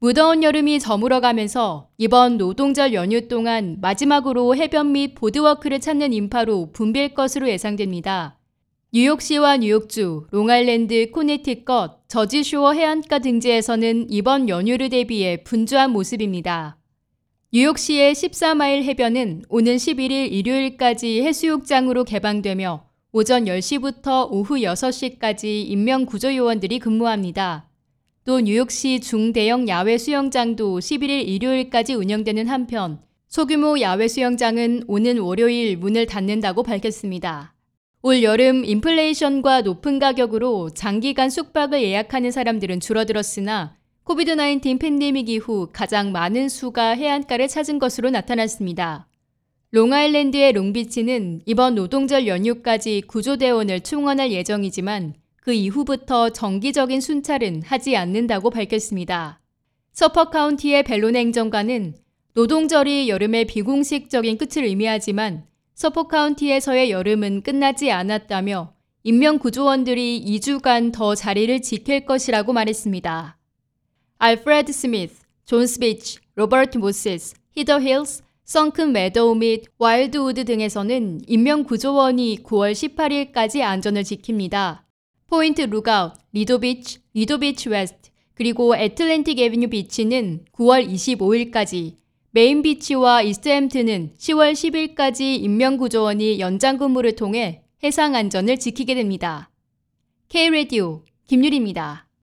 무더운 여름이 저물어가면서 이번 노동절 연휴 동안 마지막으로 해변 및 boardwalk를 찾는 인파로 붐빌 것으로 예상됩니다. 뉴욕시와 뉴욕주, 롱아일랜드, 코네티컷, 저지쇼어 해안가 등지에서는 이번 연휴를 대비해 분주한 모습입니다. 뉴욕시의 14마일 해변은 오는 11일 일요일까지 해수욕장으로 개방되며 오전 10시부터 오후 6시까지 인명구조요원들이 근무합니다. 또 뉴욕시 중대형 야외 수영장도 11일 일요일까지 운영되는 한편 소규모 야외 수영장은 오는 월요일 문을 닫는다고 밝혔습니다. 올 여름 인플레이션과 높은 가격으로 장기간 숙박을 예약하는 사람들은 줄어들었으나 코비드-19 팬데믹 이후 가장 많은 수가 해안가를 찾은 것으로 나타났습니다. 롱아일랜드의 롱비치는 이번 노동절 연휴까지 구조대원을 충원할 예정이지만 그 이후부터 정기적인 순찰은 하지 않는다고 밝혔습니다. 서퍽 카운티의 벨론 행정관은 노동절이 여름의 비공식적인 끝을 의미하지만 서퍽 카운티에서의 여름은 끝나지 않았다며 인명구조원들이 2주간 더 자리를 지킬 것이라고 말했습니다. 알프레드 스미스, 존스비치, 로버트 모세스, 히더 힐스, 성큰 메도우 및 와일드우드 등에서는 인명구조원이 9월 18일까지 안전을 지킵니다. 포인트 룩아웃, 리도비치, 리도비치 웨스트, 그리고 애틀랜틱 에비뉴 비치는 9월 25일까지, 메인 비치와 이스트햄튼은 10월 10일까지 인명구조원이 연장 근무를 통해 해상 안전을 지키게 됩니다. K-Radio 김유리입니다.